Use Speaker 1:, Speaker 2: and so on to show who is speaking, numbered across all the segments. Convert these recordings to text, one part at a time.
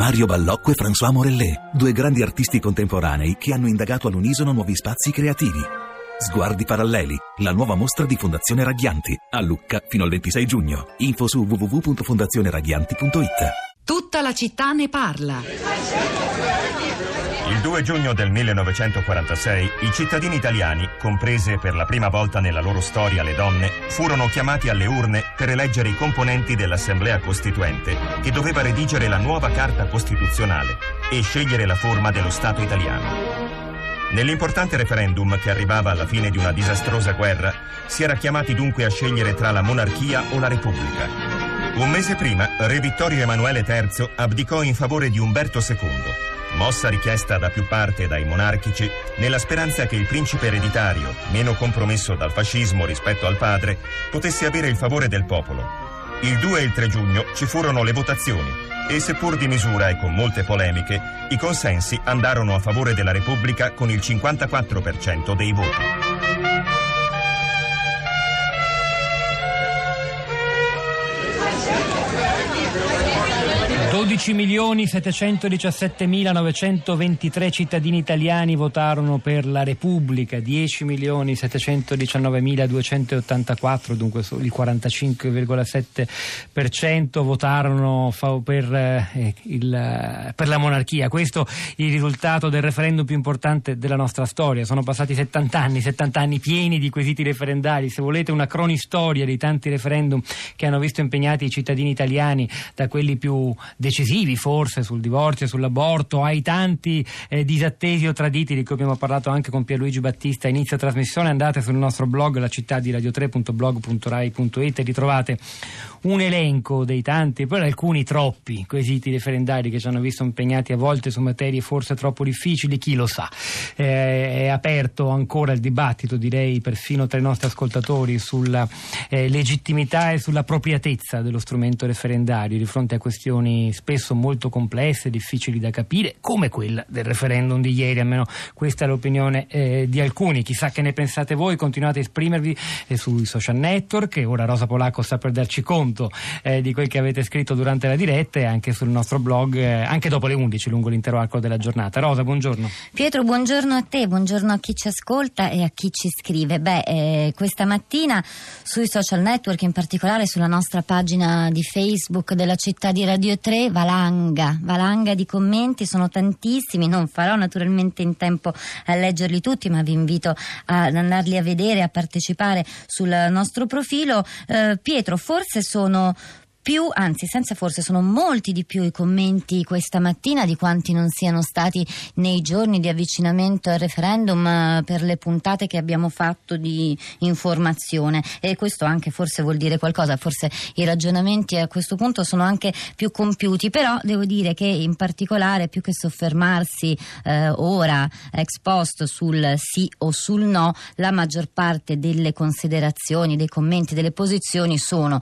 Speaker 1: Mario Ballocco e François Morellet, due grandi artisti contemporanei che hanno indagato all'unisono nuovi spazi creativi. Sguardi paralleli, la nuova mostra di Fondazione Raghianti, a Lucca fino al 26 giugno. Info su www.fondazioneraghianti.it.
Speaker 2: Tutta la città ne parla.
Speaker 3: Il 2 giugno del 1946 i cittadini italiani, comprese per la prima volta nella loro storia le donne, furono chiamati alle urne per eleggere i componenti dell'Assemblea Costituente che doveva redigere la nuova Carta Costituzionale e scegliere la forma dello Stato italiano. Nell'importante referendum che arrivava alla fine di una disastrosa guerra, si era chiamati dunque a scegliere tra la monarchia o la repubblica. Un mese prima, Re Vittorio Emanuele III abdicò in favore di Umberto II mossa richiesta da più parte dai monarchici nella speranza che il principe ereditario, meno compromesso dal fascismo rispetto al padre, potesse avere il favore del popolo. Il 2 e il 3 giugno ci furono le votazioni e seppur di misura e con molte polemiche, i consensi andarono a favore della Repubblica con il 54% dei voti.
Speaker 4: 12 milioni 717 mila 923 cittadini italiani votarono per la Repubblica, 10 milioni 719 mila 284, dunque il 45,7% votarono per, eh, il, per la monarchia. Questo è il risultato del referendum più importante della nostra storia. Sono passati 70 anni, 70 anni pieni di quesiti referendari. Se volete una cronistoria di tanti referendum che hanno visto impegnati i cittadini italiani, da quelli più decisivi forse sul divorzio, sull'aborto, ai tanti eh, disattesi o traditi di cui abbiamo parlato anche con Pierluigi Battista. A inizio trasmissione, andate sul nostro blog la città di radio3.blog.rai.it e ritrovate un elenco dei tanti, poi alcuni troppi quesiti referendari che ci hanno visto impegnati a volte su materie forse troppo difficili, chi lo sa. Eh, è aperto ancora il dibattito, direi perfino tra i nostri ascoltatori, sulla eh, legittimità e sulla appropriatezza dello strumento referendario di fronte a questioni spesso molto complesse, difficili da capire, come quella del referendum di ieri, almeno questa è l'opinione eh, di alcuni. Chissà che ne pensate voi, continuate a esprimervi eh, sui social network ora Rosa Polacco sta per darci conto conto eh, di quel che avete scritto durante la diretta e anche sul nostro blog, eh, anche dopo le 11, lungo l'intero arco della giornata. Rosa, buongiorno.
Speaker 5: Pietro, buongiorno a te, buongiorno a chi ci ascolta e a chi ci scrive. Beh, eh, questa mattina sui social network, in particolare sulla nostra pagina di Facebook della città di Radio 3, valanga, valanga di commenti, sono tantissimi, non farò naturalmente in tempo a leggerli tutti, ma vi invito ad andarli a vedere, a partecipare sul nostro profilo. Eh, Pietro, forse sono sono più, anzi senza forse, sono molti di più i commenti questa mattina di quanti non siano stati nei giorni di avvicinamento al referendum eh, per le puntate che abbiamo fatto di informazione. E questo anche forse vuol dire qualcosa, forse i ragionamenti a questo punto sono anche più compiuti, però devo dire che in particolare più che soffermarsi eh, ora ex post sul sì o sul no, la maggior parte delle considerazioni, dei commenti, delle posizioni sono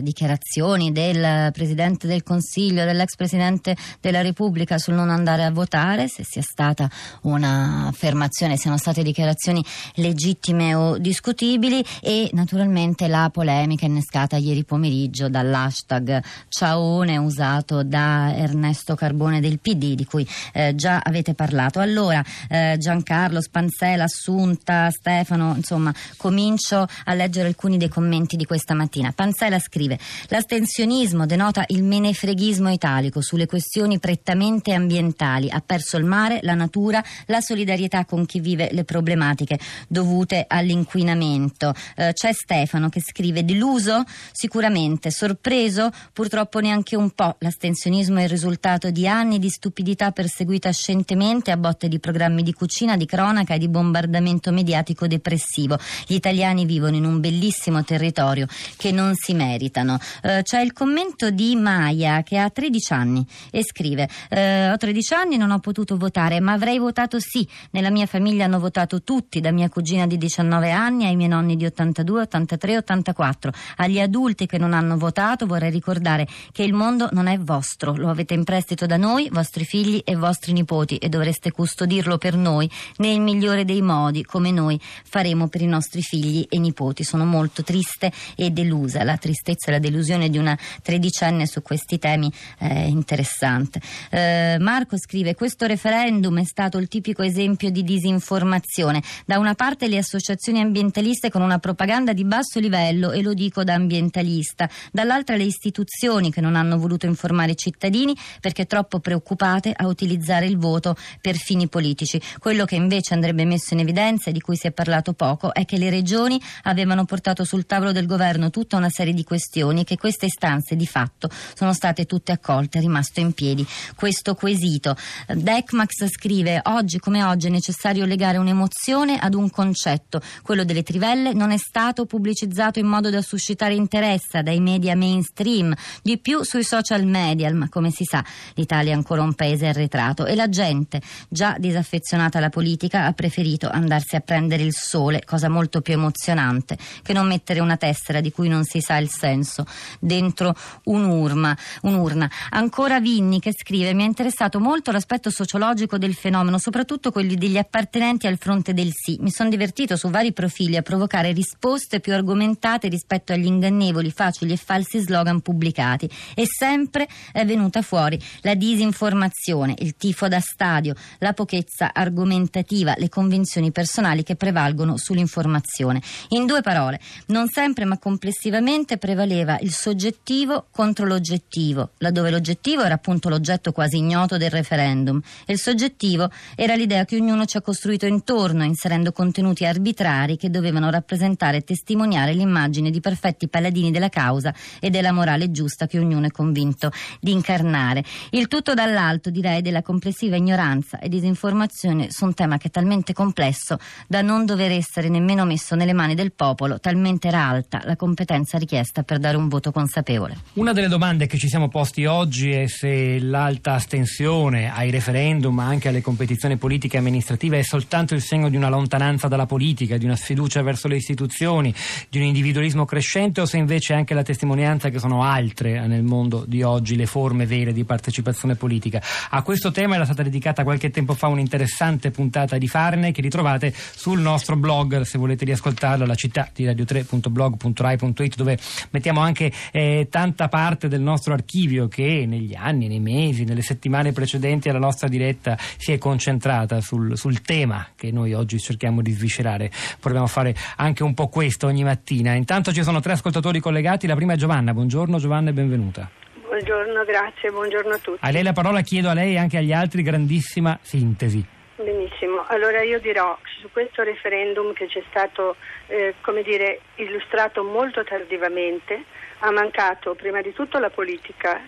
Speaker 5: dichiarazioni del Presidente del Consiglio, dell'ex Presidente della Repubblica sul non andare a votare, se sia stata un'affermazione, siano state dichiarazioni legittime o discutibili e naturalmente la polemica innescata ieri pomeriggio dall'hashtag Ciaone usato da Ernesto Carbone del PD di cui eh, già avete parlato. Allora eh, Giancarlo, Spanzela, Assunta, Stefano, insomma comincio a leggere alcuni dei commenti di questa mattina. Panzela scrive l'astensionismo denota il menefreghismo italico sulle questioni prettamente ambientali, ha perso il mare, la natura, la solidarietà con chi vive le problematiche dovute all'inquinamento. Eh, c'è Stefano che scrive deluso? Sicuramente, sorpreso? Purtroppo neanche un po'. L'astensionismo è il risultato di anni di stupidità perseguita scientemente a botte di programmi di cucina, di cronaca e di bombardamento mediatico depressivo. Gli italiani vivono in un bellissimo territorio che non si merita meritano. Eh, c'è il commento di Maya che ha 13 anni e scrive: eh, Ho 13 anni, non ho potuto votare, ma avrei votato sì. Nella mia famiglia hanno votato tutti, da mia cugina di 19 anni ai miei nonni di 82, 83, 84. Agli adulti che non hanno votato vorrei ricordare che il mondo non è vostro, lo avete in prestito da noi, vostri figli e vostri nipoti e dovreste custodirlo per noi nel migliore dei modi, come noi faremo per i nostri figli e nipoti. Sono molto triste e delusa. La tristezza stoltezza e la delusione di una tredicenne su questi temi è interessante. Eh, Marco scrive: Questo referendum è stato il tipico esempio di disinformazione. Da una parte le associazioni ambientaliste con una propaganda di basso livello, e lo dico da ambientalista, dall'altra le istituzioni che non hanno voluto informare i cittadini perché troppo preoccupate a utilizzare il voto per fini politici. Quello che invece andrebbe messo in evidenza e di cui si è parlato poco è che le regioni avevano portato sul tavolo del governo tutta una serie di questioni che queste istanze di fatto sono state tutte accolte, è rimasto in piedi questo quesito. Decmax scrive oggi come oggi è necessario legare un'emozione ad un concetto. Quello delle trivelle non è stato pubblicizzato in modo da suscitare interesse dai media mainstream, di più sui social media, ma come si sa l'Italia è ancora un paese arretrato e la gente, già disaffezionata alla politica, ha preferito andarsi a prendere il sole, cosa molto più emozionante che non mettere una tessera di cui non si sa il senso dentro un'urna. un'urna. Ancora Vinni che scrive: Mi è interessato molto l'aspetto sociologico del fenomeno, soprattutto quelli degli appartenenti al fronte del sì. Mi sono divertito su vari profili a provocare risposte più argomentate rispetto agli ingannevoli, facili e falsi slogan pubblicati. E sempre è venuta fuori la disinformazione, il tifo da stadio, la pochezza argomentativa, le convinzioni personali che prevalgono sull'informazione. In due parole, non sempre ma complessivamente prevaleva il soggettivo contro l'oggettivo, laddove l'oggettivo era appunto l'oggetto quasi ignoto del referendum e il soggettivo era l'idea che ognuno ci ha costruito intorno, inserendo contenuti arbitrari che dovevano rappresentare e testimoniare l'immagine di perfetti paladini della causa e della morale giusta che ognuno è convinto di incarnare. Il tutto dall'alto, direi, della complessiva ignoranza e disinformazione su un tema che è talmente complesso da non dover essere nemmeno messo nelle mani del popolo, talmente era alta la competenza richiesta per dare un voto consapevole.
Speaker 4: Una delle domande che ci siamo posti oggi è se l'alta astensione ai referendum, ma anche alle competizioni politiche e amministrative è soltanto il segno di una lontananza dalla politica, di una sfiducia verso le istituzioni, di un individualismo crescente o se invece è anche la testimonianza che sono altre nel mondo di oggi le forme vere di partecipazione politica. A questo tema era stata dedicata qualche tempo fa un'interessante puntata di Farne che ritrovate sul nostro blog se volete riascoltarlo, la città di radio3.blog.rai.it dove mettiamo anche eh, tanta parte del nostro archivio che negli anni, nei mesi, nelle settimane precedenti alla nostra diretta si è concentrata sul, sul tema che noi oggi cerchiamo di sviscerare. Proviamo a fare anche un po' questo ogni mattina. Intanto ci sono tre ascoltatori collegati, la prima è Giovanna. Buongiorno Giovanna e benvenuta.
Speaker 6: Buongiorno, grazie, buongiorno a tutti.
Speaker 4: A lei la parola, chiedo a lei e anche agli altri grandissima sintesi.
Speaker 6: Benissimo, allora io dirò su questo referendum che c'è stato, eh, come dire, illustrato molto tardivamente, ha mancato prima di tutto la politica,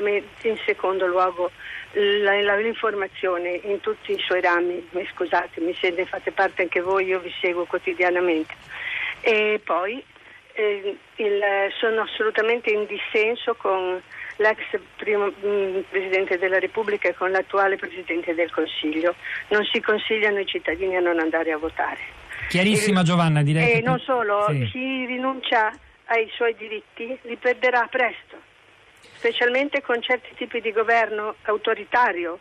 Speaker 6: me, in secondo luogo la, la, l'informazione in tutti i suoi rami, mi scusate, mi siete, fate parte anche voi, io vi seguo quotidianamente. E poi eh, il, sono assolutamente in dissenso con l'ex primo mh, mm, Presidente della Repubblica e con l'attuale Presidente del Consiglio. Non si consigliano ai cittadini a non andare a votare.
Speaker 4: Chiarissima e, Giovanna, direi.
Speaker 6: E
Speaker 4: che...
Speaker 6: non solo, sì. chi rinuncia ai suoi diritti li perderà presto, specialmente con certi tipi di governo autoritario,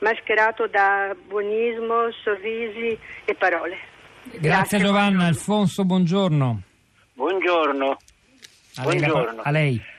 Speaker 6: mascherato da buonismo, sorrisi e parole.
Speaker 4: Grazie, Grazie Giovanna. Alfonso, buongiorno.
Speaker 7: Buongiorno.
Speaker 4: A buongiorno. a lei.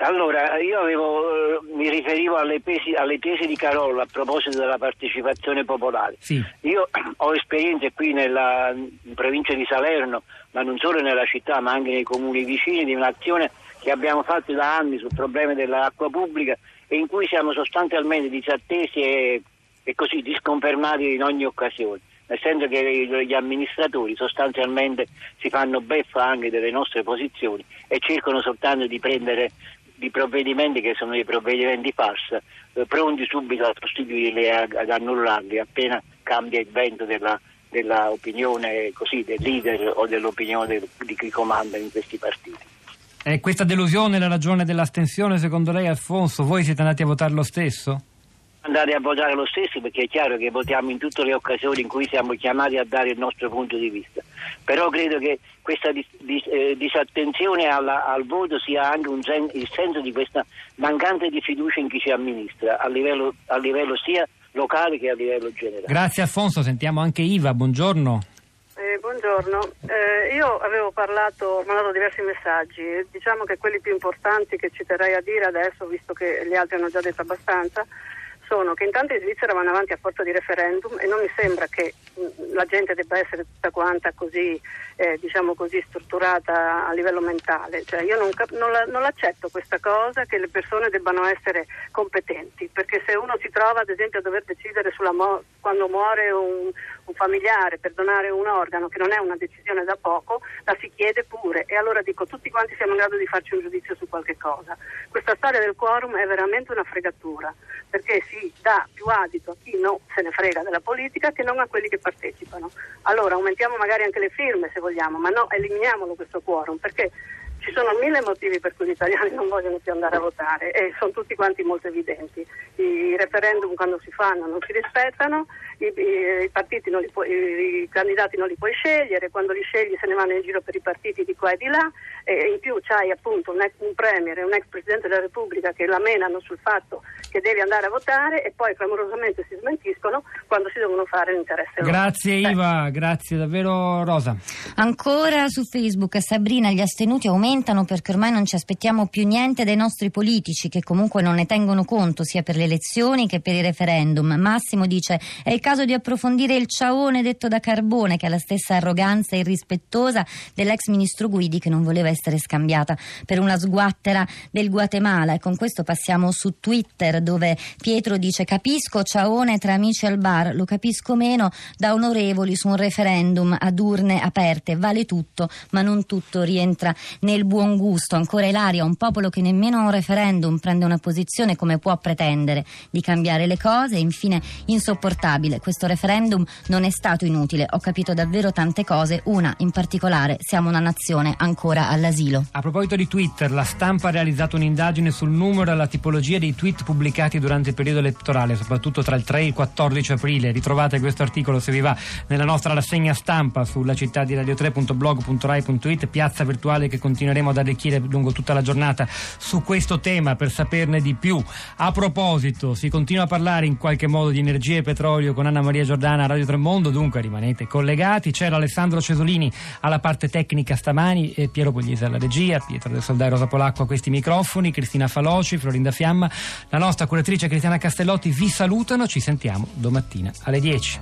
Speaker 7: Allora, io avevo, eh, mi riferivo alle, pesi, alle, tesi di Carolla a proposito della partecipazione popolare.
Speaker 4: Sì.
Speaker 7: Io ho esperienze qui nella in provincia di Salerno, ma non solo nella città, ma anche nei comuni vicini, di un'azione che abbiamo fatto da anni sul problema dell'acqua pubblica e in cui siamo sostanzialmente disattesi e, e così disconfermati in ogni occasione nel senso che gli amministratori sostanzialmente si fanno beffa anche delle nostre posizioni e cercano soltanto di prendere di provvedimenti che sono dei provvedimenti farsa, eh, pronti subito a sostituirli e ad annullarli appena cambia il vento della, dell'opinione così, del leader o dell'opinione di chi comanda in questi partiti.
Speaker 4: È questa delusione la ragione dell'astensione secondo lei Alfonso? Voi siete andati a votare lo stesso?
Speaker 7: andare a votare lo stesso perché è chiaro che votiamo in tutte le occasioni in cui siamo chiamati a dare il nostro punto di vista. Però credo che questa dis- dis- eh, disattenzione alla- al voto sia anche sen- il senso di questa mancanza di fiducia in chi ci amministra a livello, a livello sia locale che a livello generale.
Speaker 4: Grazie Alfonso, sentiamo anche Iva, buongiorno.
Speaker 8: Eh,
Speaker 6: buongiorno, eh, io avevo parlato, mandato diversi messaggi, diciamo che quelli più importanti che ci terrei a dire adesso, visto che gli altri hanno già detto abbastanza, sono che intanto in Svizzera vanno avanti a forza di referendum e non mi sembra che mh, la gente debba essere tutta quanta così, eh, diciamo così strutturata a livello mentale. Cioè, io non, cap- non, la- non l'accetto questa cosa che le persone debbano essere competenti, perché se uno si trova ad esempio a dover decidere mo- quando muore un, un familiare per donare un organo, che non è una decisione da poco, la si chiede pure. E allora dico, tutti quanti siamo in grado di farci un giudizio su qualche cosa. Questa storia del quorum è veramente una fregatura, perché si dà più adito a chi non se ne frega della politica che non a quelli che partecipano. Allora aumentiamo magari anche le firme se vogliamo, ma no, eliminiamolo questo quorum, perché ci sono mille motivi per cui gli italiani non vogliono più andare a votare e sono tutti quanti molto evidenti. I referendum quando si fanno non si rispettano, i, i- non puoi- i candidati non li puoi scegliere, quando li scegli se ne vanno in giro per i partiti di qua e di là e in più c'hai appunto un, ex, un premier e un ex presidente della Repubblica che la menano sul fatto che devi andare a votare e poi clamorosamente si smentiscono quando si devono fare l'interesse loro.
Speaker 4: Grazie
Speaker 6: Eh.
Speaker 4: Iva, grazie davvero Rosa.
Speaker 5: Ancora su Facebook, Sabrina, gli astenuti aumentano perché ormai non ci aspettiamo più niente dai nostri politici che comunque non ne tengono conto sia per le elezioni che per i referendum. Massimo dice è il caso di approfondire il ciaone detto da Carbone che ha la stessa arroganza irrispettosa dell'ex ministro Guidi che non voleva essere scambiata per una sguattera del Guatemala. E con questo passiamo su Twitter dove Pietro dice capisco ciaone tra amici al bar, lo capisco meno da onorevoli su un referendum ad urne aperte, vale tutto ma non tutto rientra nel buon gusto. Ancora Ilaria, un popolo che nemmeno a un referendum prende una posizione come può pretendere di cambiare le cose. Infine insopportabile, questo referendum non è stato inutile, ho capito davvero tante cose, una in particolare, siamo una nazione ancora all'asilo.
Speaker 4: A proposito di Twitter, la stampa ha realizzato un'indagine sul numero e la tipologia dei tweet pubblicati durante il periodo elettorale, soprattutto tra il 3 e il 14 aprile. Ritrovate questo articolo se vi va nella nostra rassegna stampa sulla città di radio3.blog.rai.it, piazza virtuale che continueremo ad arricchire lungo tutta la giornata su questo tema per saperne di più. A proposito, si continua a parlare in qualche modo di energia e petrolio con Anna Maria Giordana a Radio Tremondo, dunque rimanete collegati. C'era Alessandro Cesolini alla parte tecnica stamani, e Piero Pugliese alla regia, Pietro del Soldai Rosa Polacco a questi microfoni, Cristina Faloci, Florinda Fiamma, la nostra curatrice Cristiana Castellotti vi salutano, ci sentiamo domattina alle 10.